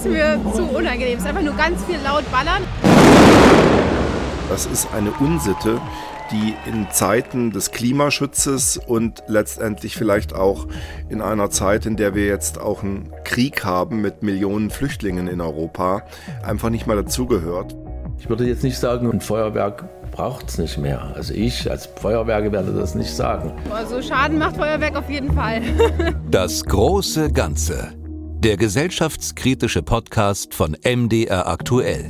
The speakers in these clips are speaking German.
ist mir zu unangenehm. Es ist einfach nur ganz viel laut ballern. Das ist eine Unsitte, die in Zeiten des Klimaschutzes und letztendlich vielleicht auch in einer Zeit, in der wir jetzt auch einen Krieg haben mit Millionen Flüchtlingen in Europa, einfach nicht mal dazugehört. Ich würde jetzt nicht sagen, ein Feuerwerk braucht es nicht mehr. Also ich als Feuerwerke werde das nicht sagen. Also Schaden macht Feuerwerk auf jeden Fall. das große Ganze. Der gesellschaftskritische Podcast von MDR aktuell.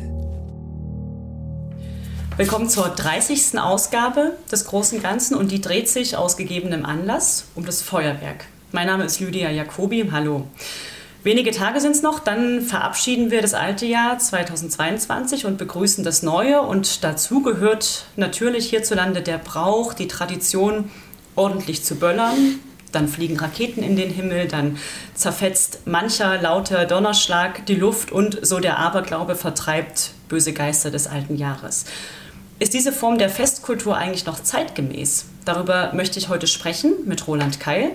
Willkommen zur 30. Ausgabe des Großen Ganzen und die dreht sich aus gegebenem Anlass um das Feuerwerk. Mein Name ist Lydia Jacobi. Hallo. Wenige Tage sind es noch, dann verabschieden wir das alte Jahr 2022 und begrüßen das neue. Und dazu gehört natürlich hierzulande der Brauch, die Tradition, ordentlich zu böllern. Dann fliegen Raketen in den Himmel, dann zerfetzt mancher lauter Donnerschlag die Luft und so der Aberglaube vertreibt böse Geister des alten Jahres. Ist diese Form der Festkultur eigentlich noch zeitgemäß? Darüber möchte ich heute sprechen mit Roland Keil.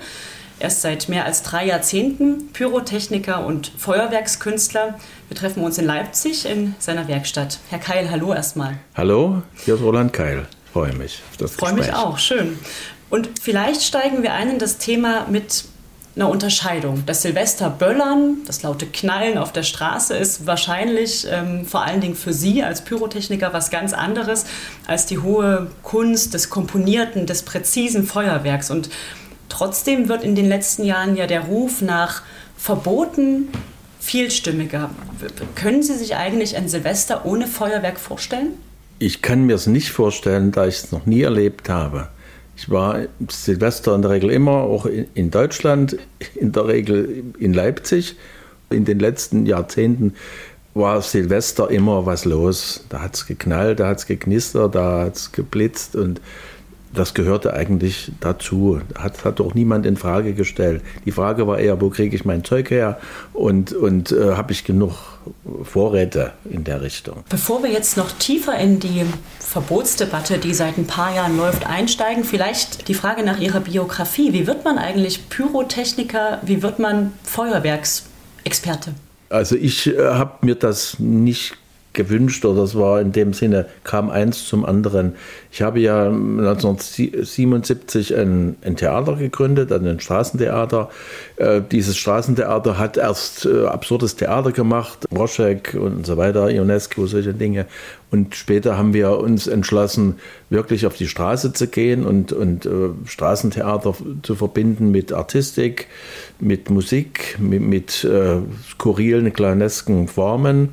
Er ist seit mehr als drei Jahrzehnten Pyrotechniker und Feuerwerkskünstler. Wir treffen uns in Leipzig in seiner Werkstatt. Herr Keil, hallo erstmal. Hallo, hier ist Roland Keil. Freue mich Freue mich auch, schön. Und vielleicht steigen wir ein in das Thema mit einer Unterscheidung. Das Silvesterböllern, das laute Knallen auf der Straße ist wahrscheinlich ähm, vor allen Dingen für Sie als Pyrotechniker was ganz anderes als die hohe Kunst des komponierten, des präzisen Feuerwerks. Und Trotzdem wird in den letzten Jahren ja der Ruf nach Verboten vielstimmiger. Können Sie sich eigentlich ein Silvester ohne Feuerwerk vorstellen? Ich kann mir es nicht vorstellen, da ich es noch nie erlebt habe. Ich war Silvester in der Regel immer, auch in Deutschland, in der Regel in Leipzig. In den letzten Jahrzehnten war Silvester immer was los. Da hat es geknallt, da hat es geknistert, da hat es geblitzt und das gehörte eigentlich dazu. Hat, hat doch niemand in Frage gestellt. Die Frage war eher, wo kriege ich mein Zeug her und, und äh, habe ich genug Vorräte in der Richtung. Bevor wir jetzt noch tiefer in die Verbotsdebatte, die seit ein paar Jahren läuft, einsteigen, vielleicht die Frage nach Ihrer Biografie. Wie wird man eigentlich Pyrotechniker? Wie wird man Feuerwerksexperte? Also ich äh, habe mir das nicht gewünscht oder es war in dem Sinne, kam eins zum anderen. Ich habe ja 1977 ein, ein Theater gegründet, ein Straßentheater. Äh, dieses Straßentheater hat erst äh, absurdes Theater gemacht, Roschek und so weiter, Ionesco, solche Dinge. Und später haben wir uns entschlossen, wirklich auf die Straße zu gehen und, und äh, Straßentheater zu verbinden mit Artistik, mit Musik, mit, mit äh, skurrilen, kleinesken Formen.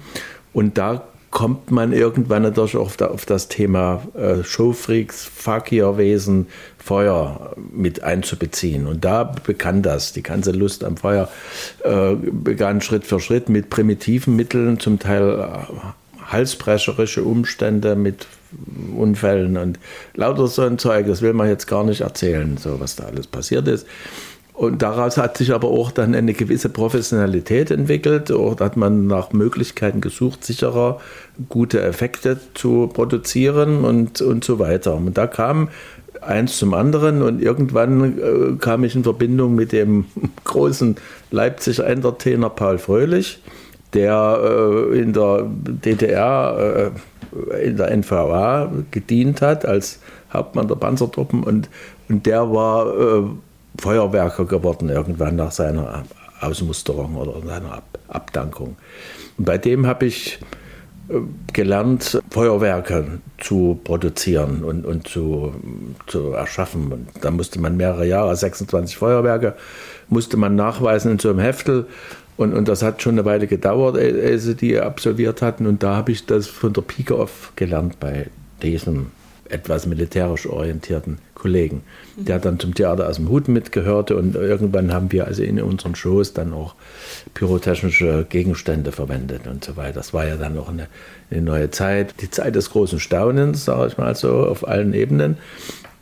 Und da kommt man irgendwann natürlich auch auf das Thema äh, Showfreaks, Fakirwesen, Feuer mit einzubeziehen. Und da begann das. Die ganze Lust am Feuer äh, begann Schritt für Schritt mit primitiven Mitteln, zum Teil äh, halsbrecherische Umstände mit Unfällen und lauter so ein Zeug. Das will man jetzt gar nicht erzählen, so was da alles passiert ist. Und daraus hat sich aber auch dann eine gewisse Professionalität entwickelt. Dort hat man nach Möglichkeiten gesucht, sicherer gute Effekte zu produzieren und, und so weiter. Und da kam eins zum anderen und irgendwann äh, kam ich in Verbindung mit dem großen Leipziger Entertainer Paul Fröhlich, der äh, in der DDR, äh, in der NVA gedient hat als Hauptmann der Panzertruppen und, und der war äh, Feuerwerker geworden irgendwann nach seiner Ausmusterung oder seiner Ab Abdankung. Und bei dem habe ich äh, gelernt, Feuerwerke zu produzieren und, und zu, zu erschaffen. Und da musste man mehrere Jahre, 26 Feuerwerke, musste man nachweisen in so einem Heftel. Und, und das hat schon eine Weile gedauert, ehe sie die absolviert hatten. Und da habe ich das von der Pike auf gelernt bei diesem etwas militärisch orientierten Kollegen, der dann zum Theater aus dem Hut mitgehörte und irgendwann haben wir also in unseren Shows dann auch pyrotechnische Gegenstände verwendet und so weiter. Das war ja dann auch eine, eine neue Zeit, die Zeit des großen Staunens, sage ich mal so, auf allen Ebenen.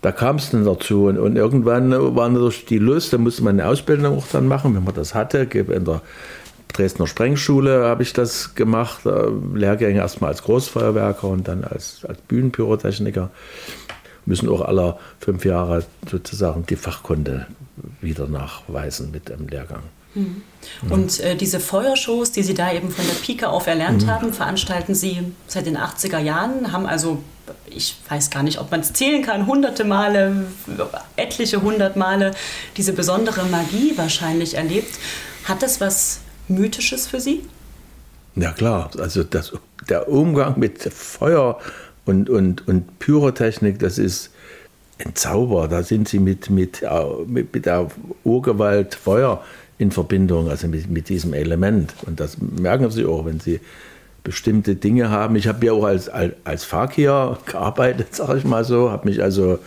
Da kam es dann dazu und, und irgendwann war natürlich die Lust, da musste man eine Ausbildung auch dann machen, wenn man das hatte, in der Dresdner Sprengschule habe ich das gemacht, äh, Lehrgänge erstmal als Großfeuerwerker und dann als, als Bühnenpyrotechniker. Müssen auch alle fünf Jahre sozusagen die Fachkunde wieder nachweisen mit dem Lehrgang. Mhm. Und äh, diese Feuershows, die Sie da eben von der Pike auf erlernt mhm. haben, veranstalten Sie seit den 80er Jahren, haben also, ich weiß gar nicht, ob man es zählen kann, hunderte Male, etliche hundert Male diese besondere Magie wahrscheinlich erlebt. Hat das was Mythisches für Sie? Ja klar, also das, der Umgang mit Feuer und, und, und Pyrotechnik, das ist ein Zauber. Da sind Sie mit, mit, mit, mit der Urgewalt Feuer in Verbindung, also mit, mit diesem Element. Und das merken Sie auch, wenn Sie bestimmte Dinge haben. Ich habe ja auch als, als, als Fakir gearbeitet, sage ich mal so, habe mich also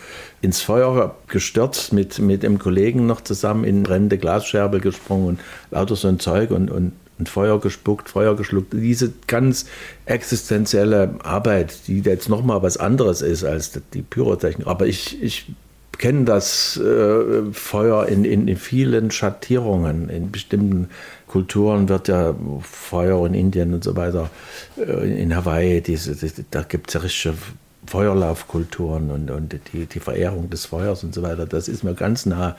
ins Feuer gestürzt, mit, mit einem Kollegen noch zusammen in brennende Glasscherbe gesprungen und lauter so ein Zeug und, und, und Feuer gespuckt, Feuer geschluckt. Diese ganz existenzielle Arbeit, die jetzt nochmal was anderes ist als die Pyrotechnik. Aber ich, ich kennen das äh, Feuer in, in, in, vielen Schattierungen. In bestimmten Kulturen wird ja Feuer in Indien und so weiter, äh, in Hawaii, diese, die, da gibt es ja richtige Feuerlaufkulturen und, und die, die Verehrung des Feuers und so weiter. Das ist mir ganz nah.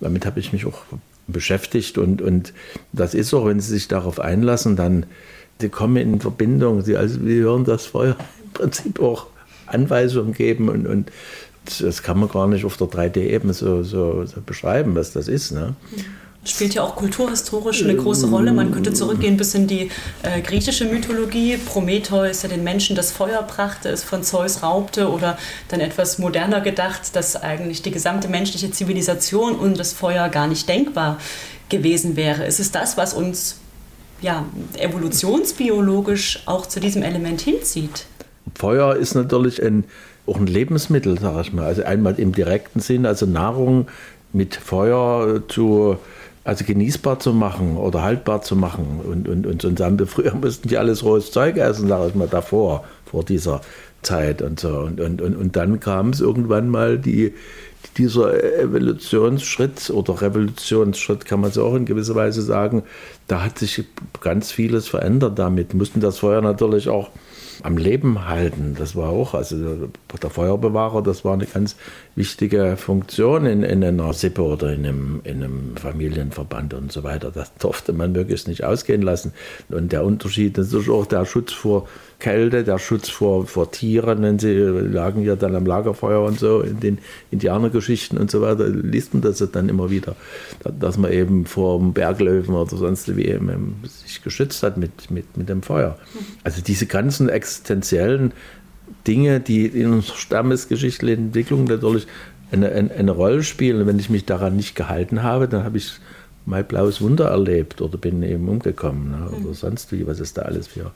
Damit habe ich mich auch beschäftigt und, und das ist so, wenn Sie sich darauf einlassen, dann Sie kommen in Verbindung, Sie, also, wir hören das Feuer im Prinzip auch Anweisungen geben und, und das kann man gar nicht auf der 3D-Ebene so, so, so, beschreiben, was das ist. Ne? Spielt ja auch kulturhistorisch eine große Rolle. Man könnte zurückgehen bis in die äh, griechische Mythologie. Prometheus, der den Menschen das Feuer brachte, es von Zeus raubte oder dann etwas moderner gedacht, dass eigentlich die gesamte menschliche Zivilisation und das Feuer gar nicht denkbar gewesen wäre. Ist es das, was uns ja, evolutionsbiologisch auch zu diesem Element hinzieht? Feuer ist natürlich ein auch ein Lebensmittel, sage ich mal. Also einmal im direkten Sinn, also Nahrung mit Feuer zu, also genießbar zu machen oder haltbar zu machen. Und, und, und haben wir früher mussten die alles rohes Zeug essen, sage ich mal, davor, vor dieser Zeit und so. Und, und, und, und dann kam es irgendwann mal die, dieser Evolutionsschritt oder Revolutionsschritt, kann man es auch in gewisser Weise sagen, da hat sich ganz vieles verändert damit. Mussten das Feuer natürlich auch am Leben halten. Das war auch, also der Feuerbewahrer, das war eine ganz wichtige Funktion in, in einer Sippe oder in einem, in einem Familienverband und so weiter. Das durfte man möglichst nicht ausgehen lassen. Und der Unterschied ist auch der Schutz vor Kälte, der Schutz vor, vor Tieren, wenn sie lagen ja dann am Lagerfeuer und so, in den Indianergeschichten und so weiter, liest man das dann immer wieder, dass man eben vor dem Berglöwen oder sonst wie eben sich geschützt hat mit, mit, mit dem Feuer. Also diese ganzen existenziellen Dinge, die in unserer stammesgeschichtlichen Entwicklung natürlich eine, eine, eine Rolle spielen. Und wenn ich mich daran nicht gehalten habe, dann habe ich mein blaues Wunder erlebt oder bin eben umgekommen ne, oder sonst wie, was es da alles für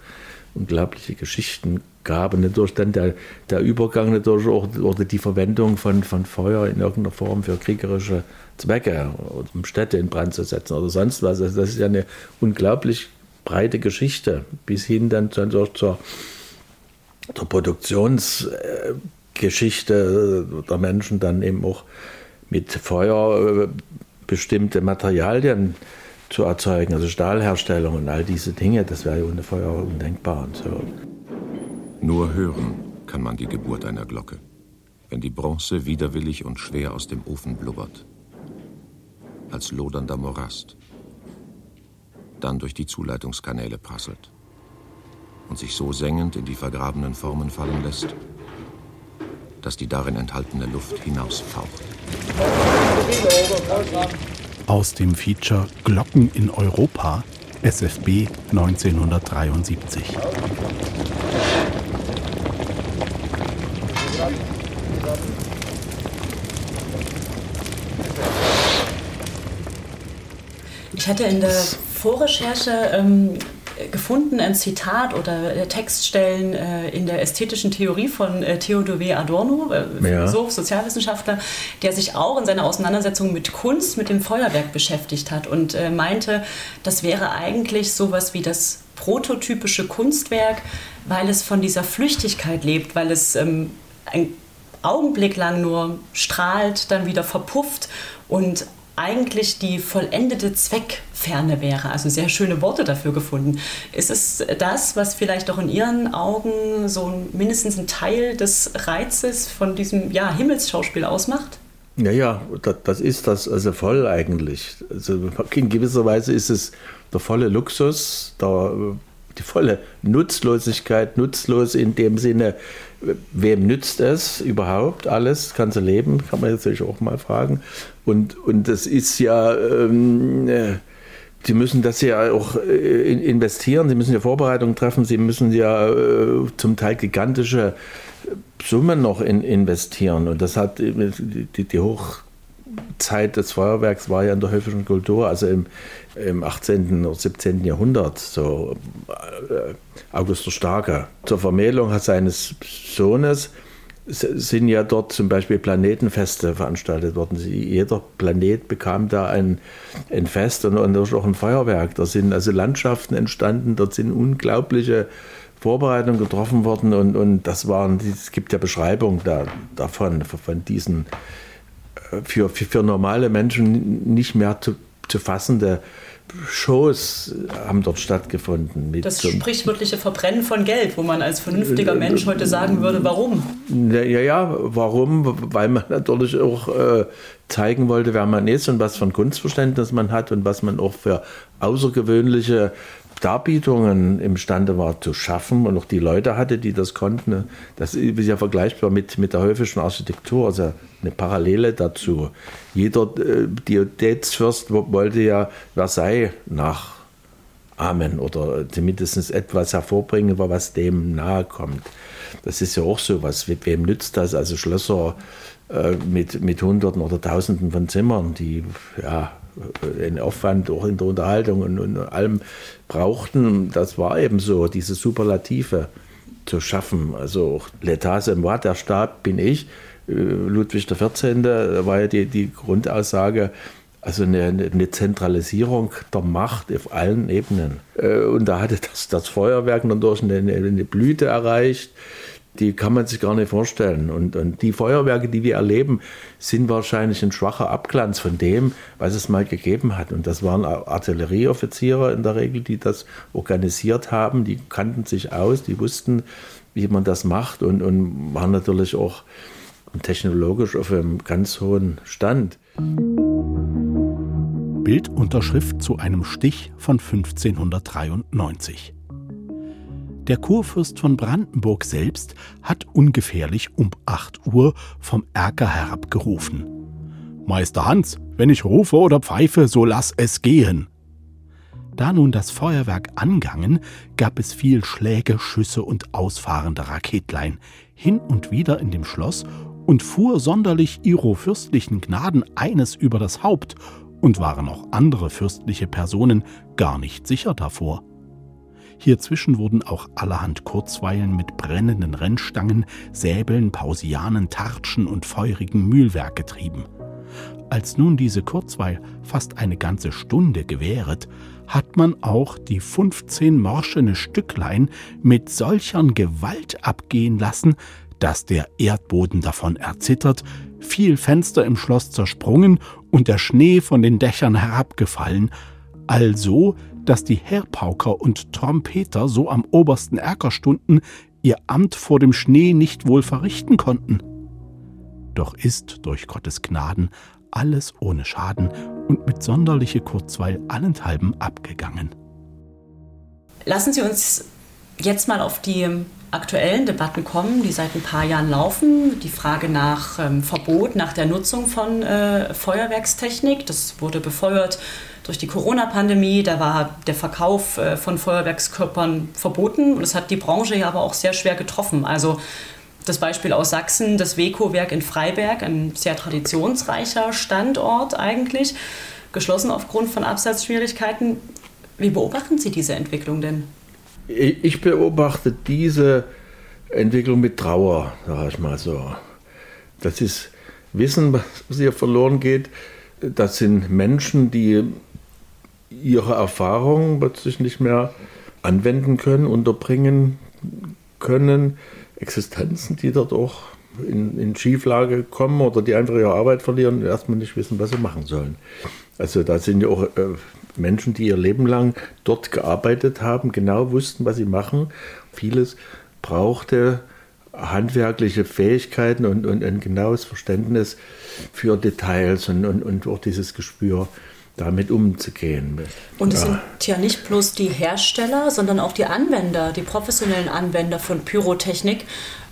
unglaubliche Geschichten gab. Und dadurch dann der, der Übergang natürlich auch oder die Verwendung von, von Feuer in irgendeiner Form für kriegerische Zwecke, um Städte in Brand zu setzen oder sonst was. Also das ist ja eine unglaublich breite Geschichte, bis hin dann zur, zur Produktionsgeschichte der Menschen dann eben auch mit Feuer äh, bestimmte Materialien zu erzeugen, also Stahlherstellung und all diese Dinge, das wäre ohne Feuer undenkbar. Und so. Nur hören kann man die Geburt einer Glocke, wenn die Bronze widerwillig und schwer aus dem Ofen blubbert, als lodernder Morast, dann durch die Zuleitungskanäle prasselt und sich so sengend in die vergrabenen Formen fallen lässt, dass die darin enthaltene Luft hinaustaucht aus dem Feature Glocken in Europa, SFB 1973. Ich hatte in der Vorrecherche ähm, gefunden, ein Zitat oder äh, Textstellen äh, in der ästhetischen Theorie von äh, Theodor W. Adorno, Philosoph, ja. Sozialwissenschaftler, der sich auch in seiner Auseinandersetzung mit Kunst, mit dem Feuerwerk beschäftigt hat und meinte, das wäre eigentlich sowas wie das prototypische Kunstwerk, weil es von dieser Flüchtigkeit lebt, weil es ähm, ein Augenblick lang nur strahlt, dann wieder verpufft und eigentlich die vollendete Zweckferne wäre. Also sehr schöne Worte dafür gefunden. Ist es das, was vielleicht auch in Ihren Augen so mindestens ein Teil des Reizes von diesem ja, Himmelsschauspiel ausmacht? Ja, ja, das ist das also voll eigentlich. Also in gewisser Weise ist es der volle Luxus, der, die volle Nutzlosigkeit, nutzlos in dem Sinne, wem nützt es überhaupt alles, ganze Leben, kann man sich auch mal fragen. Und, und das ist ja, ähm, äh, die müssen das ja auch äh, investieren, sie müssen ja Vorbereitungen treffen, sie müssen ja äh, zum Teil gigantische Summen noch in, investieren. Und das hat die, die Hochzeit des Feuerwerks war ja in der höfischen Kultur, also im, im 18. oder 17. Jahrhundert, so äh, August der Starke. Zur Vermählung seines Sohnes sind ja dort zum Beispiel Planetenfeste veranstaltet worden. Jeder Planet bekam da ein, ein Fest und, und auch ein Feuerwerk. Da sind also Landschaften entstanden, dort sind unglaubliche Vorbereitungen getroffen worden und, und das waren, es gibt ja Beschreibungen da, davon, von diesen äh, für, für, für normale Menschen nicht mehr zu, zu fassende Shows haben dort stattgefunden. das sprichwörtliche Verbrennen von Geld, wo man als vernünftiger Mensch heute sagen würde, warum? Ja, ja, warum? Weil man natürlich auch äh, zeigen wollte, wer man ist und was für ein Kunstverständnis man hat und was man auch für außergewöhnliche Darbietungen imstande war zu schaffen und auch die Leute hatte, die das konnten. Das ist ja vergleichbar mit, mit der häufischen Architektur, also eine Parallele dazu. Jeder äh, wollte ja Versailles nachahmen oder zumindest etwas hervorbringen, was dem nahe kommt. Das ist ja auch so was. Wem nützt das? Also Schlösser äh, mit, mit Hunderten oder Tausenden von Zimmern, die ja einen Aufwand auch in der Unterhaltung und, und allem brauchten. Das war eben so, diese Superlative zu schaffen. Also auch c'est moi, der Stab bin ich. Äh, Ludwig XIV. war ja die, die Grundaussage, also eine, eine, Zentralisierung der Macht auf allen Ebenen. Äh, und da hatte das, das Feuerwerk natürlich eine, eine Blüte erreicht die kann man sich gar nicht vorstellen. Und, und die Feuerwerke, die wir erleben, sind wahrscheinlich ein schwacher Abglanz von dem, was es mal gegeben hat. Und das waren Artillerieoffiziere in der Regel, die das organisiert haben. Die kannten sich aus, die wussten, wie man das macht und, und waren natürlich auch technologisch auf einem ganz hohen Stand. Bildunterschrift zu einem Stich von 1593. Der Kurfürst von Brandenburg selbst hat ungefährlich um 8 Uhr vom Erker herabgerufen. Meister Hans, wenn ich rufe oder pfeife, so lass es gehen. Da nun das Feuerwerk angangen, gab es viel Schläge, Schüsse und ausfahrende Raketlein hin und wieder in dem Schloss und fuhr sonderlich ihro fürstlichen Gnaden eines über das Haupt und waren auch andere fürstliche Personen gar nicht sicher davor. Hierzwischen wurden auch allerhand Kurzweilen mit brennenden Rennstangen, Säbeln, Pausianen, Tartschen und feurigen Mühlwerk getrieben. Als nun diese Kurzweil fast eine ganze Stunde gewähret, hat man auch die 15 morschene Stücklein mit solchern Gewalt abgehen lassen, dass der Erdboden davon erzittert, viel Fenster im Schloss zersprungen und der Schnee von den Dächern herabgefallen, also dass die Heerpauker und Trompeter so am obersten Erker stunden, ihr Amt vor dem Schnee nicht wohl verrichten konnten. Doch ist durch Gottes Gnaden alles ohne Schaden und mit sonderliche Kurzweil allenthalben abgegangen. Lassen Sie uns jetzt mal auf die aktuellen Debatten kommen, die seit ein paar Jahren laufen. Die Frage nach ähm, Verbot, nach der Nutzung von äh, Feuerwerkstechnik. Das wurde befeuert durch die Corona-Pandemie. Da war der Verkauf äh, von Feuerwerkskörpern verboten. Und das hat die Branche ja aber auch sehr schwer getroffen. Also das Beispiel aus Sachsen, das Weco-Werk in Freiberg, ein sehr traditionsreicher Standort eigentlich, geschlossen aufgrund von Absatzschwierigkeiten. Wie beobachten Sie diese Entwicklung denn? Ich beobachte diese Entwicklung mit Trauer, sage ich mal so. Das ist Wissen, was hier verloren geht. Das sind Menschen, die ihre Erfahrungen plötzlich nicht mehr anwenden können, unterbringen können. Existenzen, die dort auch in, in Schieflage kommen oder die einfach ihre Arbeit verlieren und erstmal nicht wissen, was sie machen sollen. Also da sind ja auch äh, Menschen, die ihr Leben lang dort gearbeitet haben, genau wussten, was sie machen. Vieles brauchte handwerkliche Fähigkeiten und, und ein genaues Verständnis für Details und, und, und auch dieses Gespür damit umzugehen. Und es ja. sind ja nicht bloß die Hersteller, sondern auch die Anwender, die professionellen Anwender von Pyrotechnik,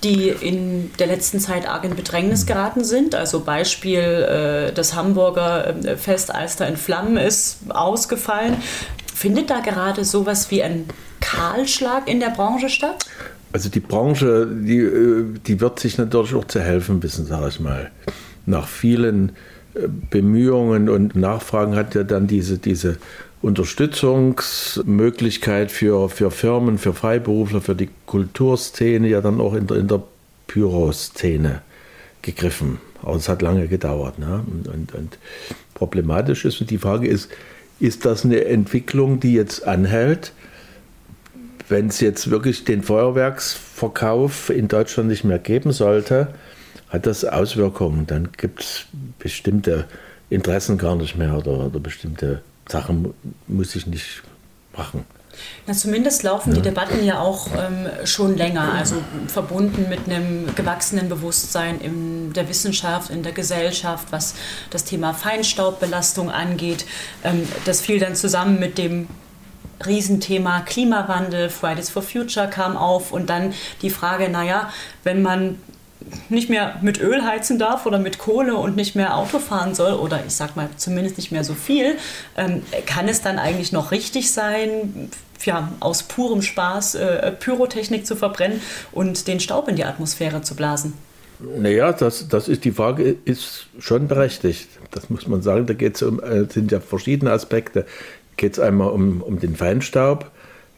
die in der letzten Zeit arg in Bedrängnis geraten sind. Also Beispiel äh, das Hamburger äh, Fest Alster in Flammen ist ausgefallen. Findet da gerade sowas wie ein Kahlschlag in der Branche statt? Also die Branche, die, äh, die wird sich natürlich auch zu helfen wissen, sage ich mal. Nach vielen Bemühungen und Nachfragen hat ja dann diese, diese Unterstützungsmöglichkeit für, für Firmen, für Freiberufler, für die Kulturszene ja dann auch in der, in der Pyro-Szene gegriffen. Aber es hat lange gedauert. Ne? Und, und, und problematisch ist, und die Frage ist, ist das eine Entwicklung, die jetzt anhält? Wenn es jetzt wirklich den Feuerwerksverkauf in Deutschland nicht mehr geben sollte, hat das Auswirkungen. Dann gibt es bestimmte Interessen gar nicht mehr oder, oder bestimmte Sachen muss ich nicht machen. Na, zumindest laufen die Debatten ja auch ähm, schon länger, also verbunden mit einem gewachsenen Bewusstsein in der Wissenschaft, in der Gesellschaft, was das Thema Feinstaubbelastung angeht. Ähm, das fiel dann zusammen mit dem Riesenthema Klimawandel, Fridays for Future kam auf und dann die Frage, naja, wenn man nicht mehr mit Öl heizen darf oder mit Kohle und nicht mehr Auto fahren soll oder ich sag mal zumindest nicht mehr so viel, ähm, kann es dann eigentlich noch richtig sein, ja, aus purem Spaß äh, Pyrotechnik zu verbrennen und den Staub in die Atmosphäre zu blasen? Naja, das, das ist die Frage, ist schon berechtigt. Das muss man sagen. Da geht es um, äh, sind ja verschiedene Aspekte. Geht es einmal um, um den Feinstaub,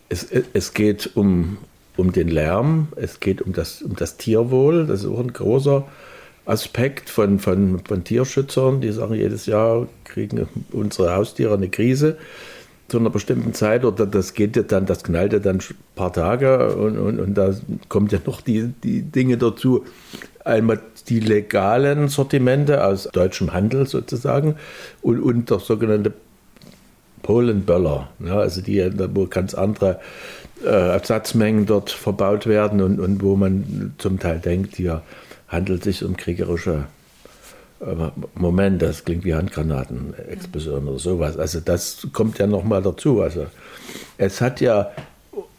es, es geht um, um den Lärm, es geht um das, um das Tierwohl. Das ist auch ein großer Aspekt von, von, von Tierschützern, die sagen, jedes Jahr kriegen unsere Haustiere eine Krise zu einer bestimmten Zeit oder das geht ja dann, das knallt ja dann ein paar Tage und, und, und da kommt ja noch die, die Dinge dazu. Einmal die legalen Sortimente aus deutschem Handel sozusagen und, und der sogenannte Polenböller, ja, also die, wo ganz andere äh, Ersatzmengen dort verbaut werden und, und wo man zum Teil denkt, hier handelt es sich um kriegerische Momente, das klingt wie Handgranaten-Explosionen oder sowas. Also das kommt ja nochmal dazu. Also es hat ja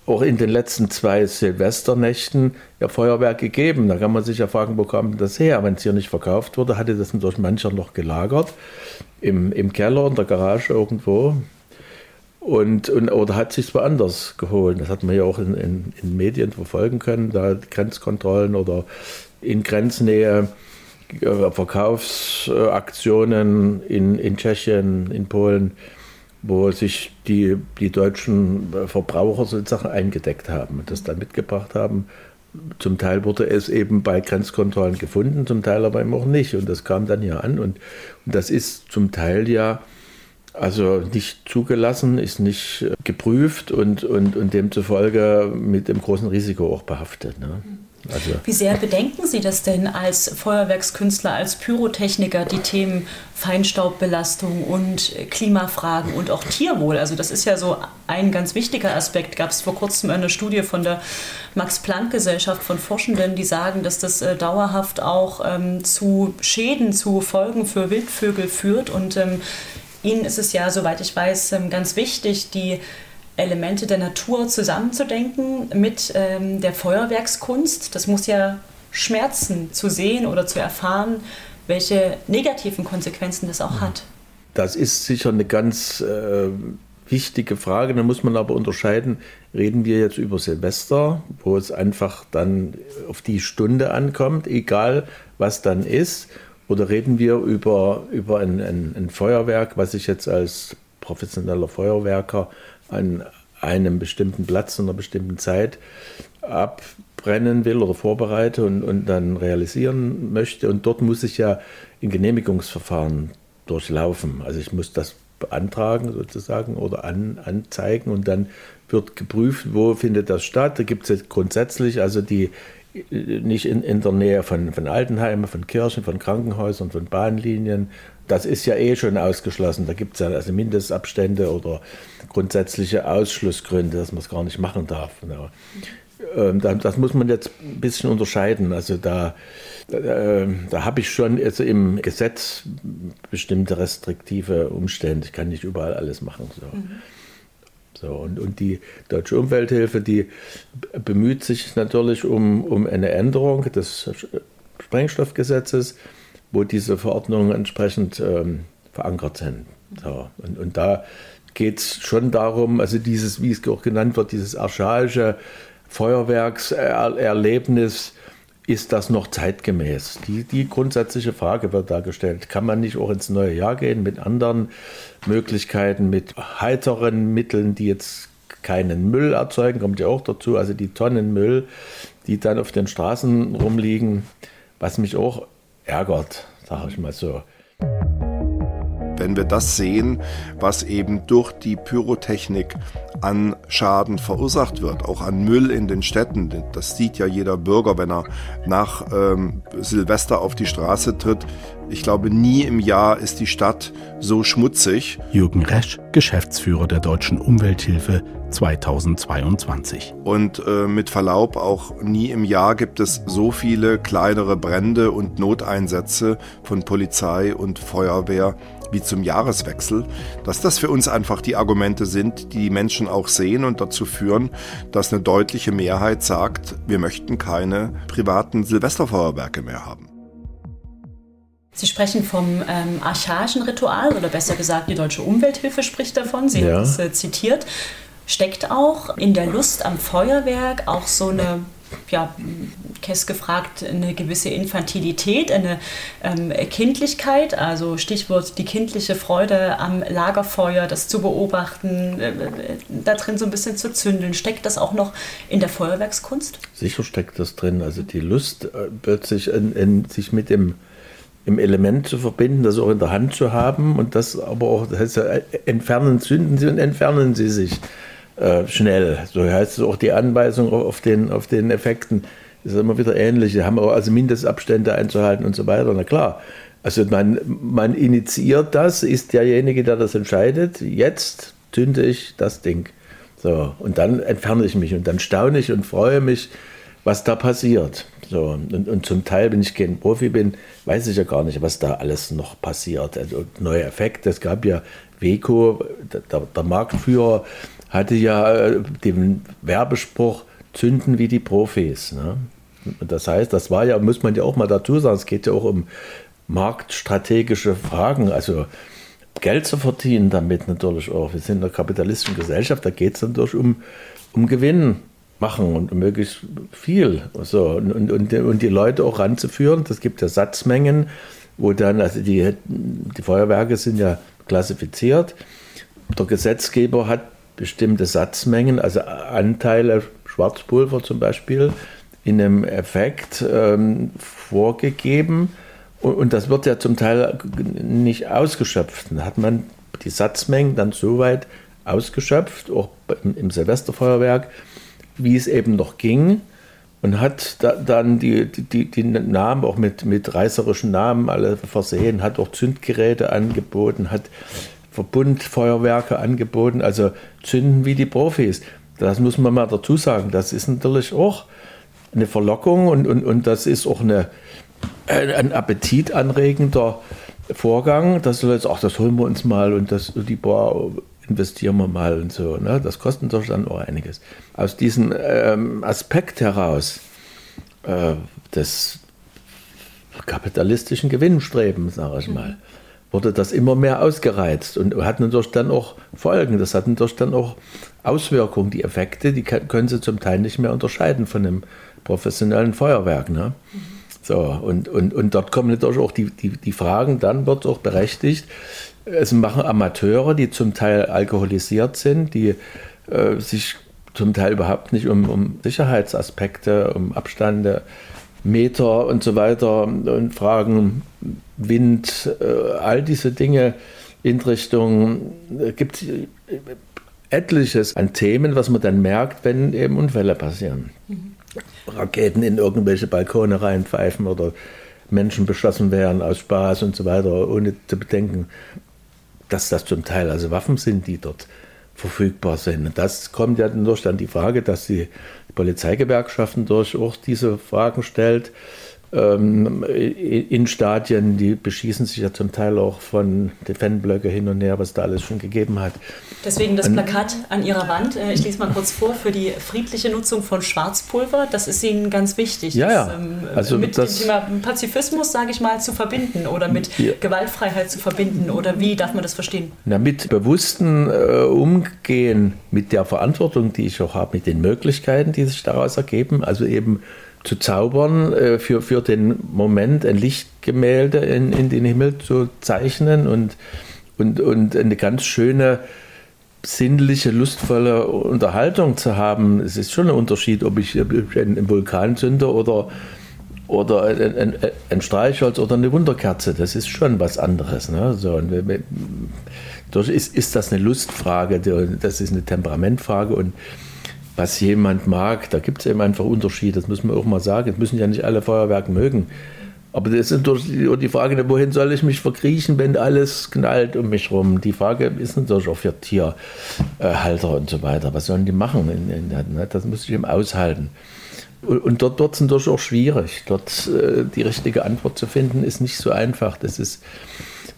auch in den letzten zwei Silvesternächten ja Feuerwerk gegeben. Da kann man sich ja fragen, wo kam das her? Wenn es hier nicht verkauft wurde, hatte das natürlich mancher noch gelagert. Im, im Keller, in der Garage irgendwo. Und, und, oder hat sich woanders geholt. Das hat man ja auch in, in, in Medien verfolgen können, da Grenzkontrollen oder in Grenznähe äh, Verkaufsaktionen in, in Tschechien, in Polen, wo sich die, die deutschen Verbraucher sozusagen eingedeckt haben und das dann mitgebracht haben. Zum Teil wurde es eben bei Grenzkontrollen gefunden, zum Teil aber eben auch nicht. Und das kam dann hier an. Und, und das ist zum Teil ja also nicht zugelassen, ist nicht äh, geprüft und, und, und demzufolge mit dem großen Risiko auch behaftet. Ne? Also Wie sehr bedenken Sie das denn als Feuerwerkskünstler, als Pyrotechniker, die Themen Feinstaubbelastung und Klimafragen und auch Tierwohl? Also das ist ja so ein ganz wichtiger Aspekt. Gab es vor kurzem eine Studie von der Max-Planck-Gesellschaft von Forschenden, die sagen, dass das äh, dauerhaft auch ähm, zu Schäden, zu Folgen für Wildvögel führt und ähm, Ihnen ist es ja, soweit ich weiß, ähm, ganz wichtig, die Elemente der Natur zusammenzudenken mit ähm, der Feuerwerkskunst. Das muss ja schmerzen zu sehen oder zu erfahren, welche negativen Konsequenzen das auch hat. Das ist sicher eine ganz äh, wichtige Frage. Da muss man aber unterscheiden, reden wir jetzt über Silvester, wo es einfach dann auf die Stunde ankommt, egal was dann ist, oder reden wir über, über ein, ein, ein Feuerwerk, was ich jetzt als professioneller Feuerwerker an einem bestimmten Platz in einer bestimmten Zeit abbrennen will oder vorbereite und, und dann realisieren möchte. Und dort muss ich ja ein Genehmigungsverfahren durchlaufen. Also ich muss das beantragen sozusagen oder an, anzeigen und dann wird geprüft, wo findet das statt. Da gibt es grundsätzlich also die nicht in, in der Nähe von, von Altenheimen, von Kirchen, von Krankenhäusern, von Bahnlinien. Das ist ja eh schon ausgeschlossen. Da gibt es ja also Mindestabstände oder grundsätzliche Ausschlussgründe, dass man es gar nicht machen darf. Ähm, das muss man jetzt ein bisschen unterscheiden. Also da, äh, da habe ich schon also im Gesetz bestimmte restriktive Umstände. Ich kann nicht überall alles machen. So. Mhm. So, und, und die Deutsche Umwelthilfe, die bemüht sich natürlich um, um eine Änderung des Sprengstoffgesetzes, wo diese Verordnungen entsprechend ähm, verankert sind. So, und, und da geht es schon darum, also dieses, wie es auch genannt wird, dieses archaische Feuerwerkserlebnis, ist das noch zeitgemäß? Die, die grundsätzliche Frage wird da gestellt. Kann man nicht auch ins neue Jahr gehen mit anderen Möglichkeiten, mit heiteren Mitteln, die jetzt keinen Müll erzeugen, kommt ja auch dazu, also die Tonnen Müll, die dann auf den Straßen rumliegen, was mich auch ärgert, sage ich mal so wenn wir das sehen, was eben durch die Pyrotechnik an Schaden verursacht wird, auch an Müll in den Städten. Das sieht ja jeder Bürger, wenn er nach ähm, Silvester auf die Straße tritt. Ich glaube, nie im Jahr ist die Stadt so schmutzig. Jürgen Resch, Geschäftsführer der Deutschen Umwelthilfe 2022. Und äh, mit Verlaub, auch nie im Jahr gibt es so viele kleinere Brände und Noteinsätze von Polizei und Feuerwehr wie zum Jahreswechsel, dass das für uns einfach die Argumente sind, die die Menschen auch sehen und dazu führen, dass eine deutliche Mehrheit sagt, wir möchten keine privaten Silvesterfeuerwerke mehr haben. Sie sprechen vom ähm, archaischen Ritual oder besser gesagt, die Deutsche Umwelthilfe spricht davon. Sie ja. haben es äh, zitiert. Steckt auch in der Lust am Feuerwerk auch so eine ja, Kess gefragt, eine gewisse Infantilität, eine ähm, Kindlichkeit, also Stichwort die kindliche Freude am Lagerfeuer, das zu beobachten, äh, da drin so ein bisschen zu zündeln. Steckt das auch noch in der Feuerwerkskunst? Sicher steckt das drin. Also die Lust, äh, plötzlich in, in, sich mit dem im Element zu verbinden, das auch in der Hand zu haben und das aber auch, das heißt äh, entfernen, zünden Sie und entfernen Sie sich. Äh, schnell. So heißt es auch die Anweisung auf den, auf den Effekten. Das ist immer wieder ähnlich. Die haben auch also Mindestabstände einzuhalten und so weiter. Na klar. Also man, man initiiert das, ist derjenige, der das entscheidet. Jetzt zünde ich das Ding. So, und dann entferne ich mich und dann staune ich und freue mich, was da passiert. So, und, und zum Teil, wenn ich kein Profi bin, weiß ich ja gar nicht, was da alles noch passiert. Also neue Effekte. Es gab ja Weco, der, der Marktführer, hatte ja äh, den Werbespruch zünden wie die Profis. Ne? Das heißt, das war ja, muss man ja auch mal dazu sagen, es geht ja auch um marktstrategische Fragen, also Geld zu verdienen damit natürlich auch. Wir sind in einer kapitalistischen Gesellschaft, da geht es natürlich um, um Gewinn machen und möglichst viel. So, und, und, und die Leute auch ranzuführen. Das gibt ja Satzmengen, wo dann, also die, die Feuerwerke sind ja klassifiziert. Der Gesetzgeber hat bestimmte Satzmengen, also Anteile Schwarzpulver zum Beispiel, in einem Effekt ähm, vorgegeben. Und, und, das wird ja zum Teil nicht ausgeschöpft. Da hat man die Satzmengen dann so weit ausgeschöpft, auch im, im Silvesterfeuerwerk, wie es eben noch ging. Und hat da, dann die, die, die Namen auch mit, mit reißerischen Namen alle versehen, hat auch Zündgeräte angeboten, hat Verbundfeuerwerke angeboten, also zünden wie die Profis. Das muss man mal dazu sagen. Das ist natürlich auch eine Verlockung und, und, und das ist auch eine, ein appetitanregender Vorgang, dass du jetzt, ach, das holen wir uns mal und das, die Bar investieren wir mal und so. Ne? Das kostet doch dann auch einiges. Aus diesem ähm, Aspekt heraus äh, des kapitalistischen Gewinnstrebens, sage ich mal, wurde das immer mehr ausgereizt und hat natürlich dann auch Folgen. Das hat natürlich dann auch Auswirkungen. Die Effekte, die können Sie zum Teil nicht mehr unterscheiden von einem professionellen Feuerwerk. Ne? So, und, und, und dort kommen natürlich auch die, die, die Fragen, dann wird auch berechtigt, es machen Amateure, die zum Teil alkoholisiert sind, die äh, sich zum Teil überhaupt nicht um, um Sicherheitsaspekte, um Abstände, Meter und so weiter und fragen, Wind, äh, all diese Dinge in Richtung, äh, gibt etliches an Themen, was man dann merkt, wenn eben Unfälle passieren. Mhm. Raketen in irgendwelche Balkone reinpfeifen oder Menschen beschossen werden aus Spaß und so weiter, ohne zu bedenken, dass das zum Teil also Waffen sind, die dort verfügbar sind. Und das kommt ja durch dann die Frage, dass die Polizeigewerkschaften durch auch diese Fragen stellt in Stadien, die beschießen sich ja zum Teil auch von den Fanblöcke hin und her, was da alles schon gegeben hat. Deswegen das Plakat an Ihrer Wand. Äh, ich lese mal kurz vor für die friedliche Nutzung von Schwarzpulver. Das ist Ihnen ganz wichtig. Ja, ja. Das, ähm, also mit dem Thema Pazifismus, sage ich mal, zu verbinden oder mit ja. Gewaltfreiheit zu verbinden oder wie darf man das verstehen? Na, mit bewussten äh, Umgehen mit der Verantwortung, die ich auch habe, mit den Möglichkeiten, die sich daraus ergeben. Also eben zu zaubern, äh, für, für den Moment ein Lichtgemälde in, in den Himmel zu zeichnen und, und, und eine ganz schöne, sinnliche, lustvolle Unterhaltung zu haben. Es ist schon ein Unterschied, ob ich einen Vulkan zünde oder, oder ein, ein, ein Streichholz oder eine Wunderkerze. Das ist schon was anderes. Ne? So, und ist, ist das eine Lustfrage, das ist eine Temperamentfrage und was jemand mag, da gibt es eben einfach Unterschiede, das muss man auch mal sagen. Es müssen ja nicht alle Feuerwerke mögen. Aber das ist natürlich die Frage, wohin soll ich mich verkriechen, wenn alles knallt um mich rum? Die Frage ist natürlich auch für Tierhalter und so weiter. Was sollen die machen? Ne? Das muss ich eben aushalten. Und dort wird es natürlich auch schwierig. Dort äh, die richtige Antwort zu finden, ist nicht so einfach. Das ist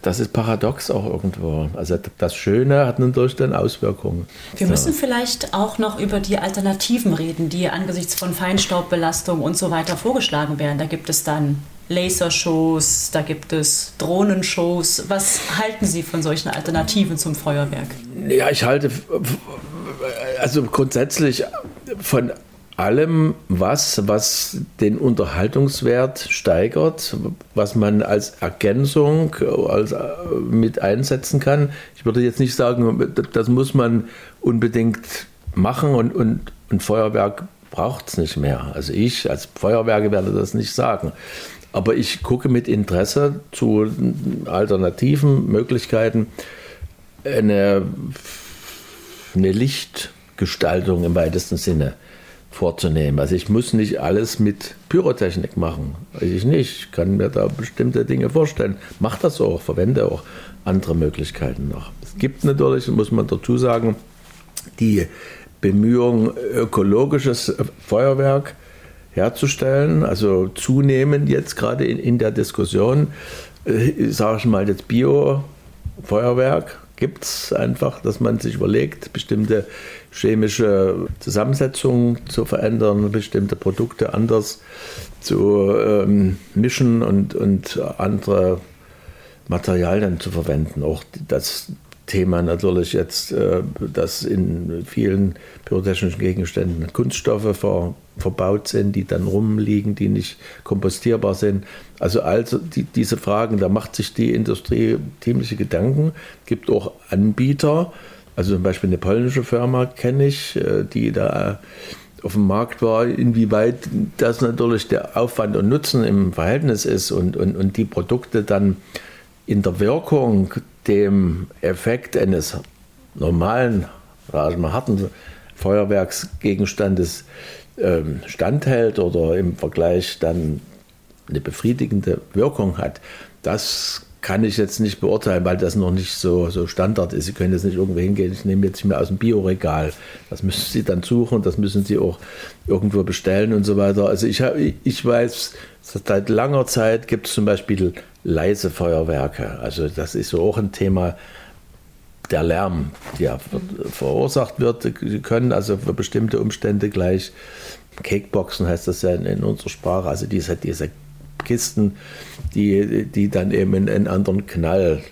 das ist paradox auch irgendwo. Also das Schöne hat natürlich dann Auswirkungen. Wir so. müssen vielleicht auch noch über die Alternativen reden, die angesichts von Feinstaubbelastung und so weiter vorgeschlagen werden. Da gibt es dann Lasershows, da gibt es Drohnenshows. Was halten Sie von solchen Alternativen zum Feuerwerk? Ja, ich halte also grundsätzlich von allem was, was den Unterhaltungswert steigert, was man als Ergänzung als, äh, mit einsetzen kann. Ich würde jetzt nicht sagen, das muss man unbedingt machen und, und, und Feuerwerk braucht es nicht mehr. Also ich als Feuerwerke werde das nicht sagen. Aber ich gucke mit Interesse zu alternativen Möglichkeiten, eine, eine Lichtgestaltung im weitesten Sinne vorzunehmen. Also ich muss nicht alles mit Pyrotechnik machen. Ich nicht. Ich kann mir da bestimmte Dinge vorstellen. Mach das auch, verwende auch andere Möglichkeiten noch. Es gibt natürlich, muss man dazu sagen, die Bemühung, ökologisches Feuerwerk herzustellen. Also zunehmend jetzt gerade in, in der Diskussion, äh, sage ich mal jetzt Bio-Feuerwerk gibt es einfach, dass man sich überlegt, bestimmte chemische Zusammensetzungen zu verändern, bestimmte Produkte anders zu ähm, mischen und, und andere Materialien zu verwenden. Auch das Thema natürlich jetzt, äh, dass in vielen pyrotechnischen Gegenständen Kunststoffe ver, verbaut sind, die dann rumliegen, die nicht kompostierbar sind. Also, also die, diese Fragen, da macht sich die Industrie ziemliche Gedanken. Es gibt auch Anbieter, also zum Beispiel eine polnische Firma kenne ich, äh, die da auf dem Markt war, inwieweit das natürlich der Aufwand und Nutzen im Verhältnis ist und, und, und die Produkte dann in der Wirkung dem Effekt eines normalen, mal harten Feuerwerksgegenstandes ähm, standhält oder im Vergleich dann eine befriedigende Wirkung hat, das kann ich jetzt nicht beurteilen, weil das noch nicht so, so Standard ist. Sie können jetzt nicht irgendwo hingehen, ich nehme jetzt mir aus dem Bioregal. Das müssen Sie dann suchen, das müssen Sie auch irgendwo bestellen und so weiter. Also ich, ich weiß, seit langer Zeit gibt es zum Beispiel leise Feuerwerke. Also das ist so auch ein Thema, der Lärm, der verursacht wird. Sie können also für bestimmte Umstände gleich Cakeboxen heißt das ja in, unserer Sprache, also diese, diese Kisten, die, die dann eben einen anderen Knall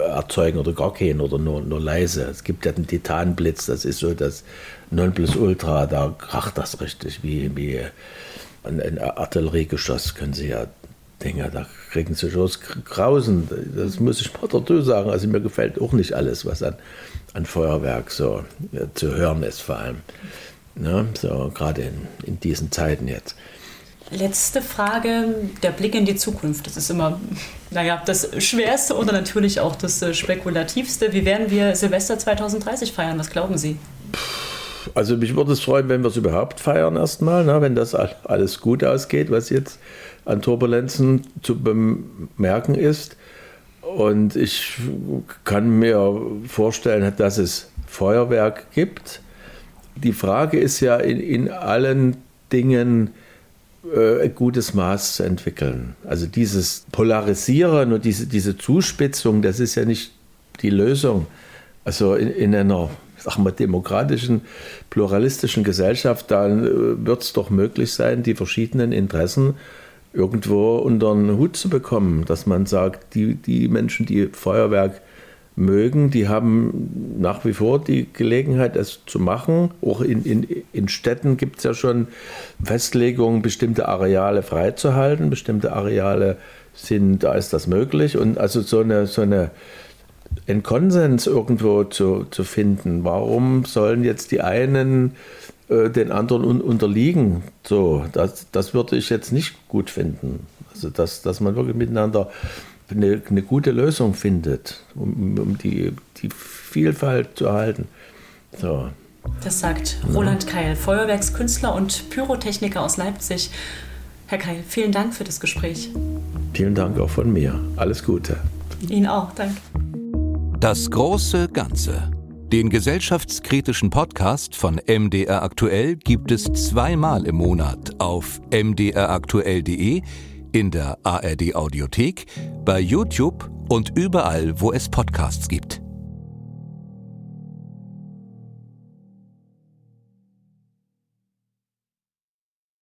erzeugen oder gar keinen oder nur, nur leise. Es gibt ja den Titanblitz, das ist so das Nonplusultra, da kracht das richtig wie, wie ein Artilleriegeschoss, können Sie ja Dinge, da kriegen sie schon Grausen. Das muss ich mal dazu sagen. Also mir gefällt auch nicht alles, was an, an Feuerwerk so ja, zu hören ist, vor allem. Ne? So, gerade in, in diesen Zeiten jetzt. Letzte Frage, der Blick in die Zukunft. Das ist immer, naja, das Schwerste oder natürlich auch das äh, Spekulativste. Wie werden wir Silvester 2030 feiern? Was glauben Sie? Also mich würde es freuen, wenn wir es überhaupt feiern erstmal, ne? wenn das alles gut ausgeht, was jetzt an Turbulenzen zu bemerken ist. Und ich kann mir vorstellen, dass es Feuerwerk gibt, Die Frage ist ja in, in allen Dingen äh, ein gutes Maß zu entwickeln. Also dieses Polarisieren und diese, diese Zuspitzung, das ist ja nicht die Lösung. Also in, in einer sagen wir, demokratischen, pluralistischen Gesellschaft, dann äh, wird es doch möglich sein, die verschiedenen Interessen irgendwo unter den Hut zu bekommen, dass man sagt, die, die Menschen, die Feuerwerk mögen, die haben nach wie vor die Gelegenheit, es zu machen. Auch in, in, in Städten gibt es ja schon Festlegungen, bestimmte Areale freizuhalten, bestimmte Areale sind, da ist das möglich. Und also so eine, so eine einen Konsens irgendwo zu, zu finden. Warum sollen jetzt die einen äh, den anderen un unterliegen? So, das, das würde ich jetzt nicht gut finden. Also, dass, dass man wirklich miteinander eine, eine gute Lösung findet, um, um die, die Vielfalt zu erhalten. So. Das sagt Roland Keil, Feuerwerkskünstler und Pyrotechniker aus Leipzig. Herr Keil, vielen Dank für das Gespräch. Vielen Dank auch von mir. Alles Gute. Ihnen auch, danke. Das große Ganze. Den gesellschaftskritischen Podcast von MDR Aktuell gibt es zweimal im Monat auf mdraktuell.de in der ARD Audiothek, bei YouTube und überall, wo es Podcasts gibt.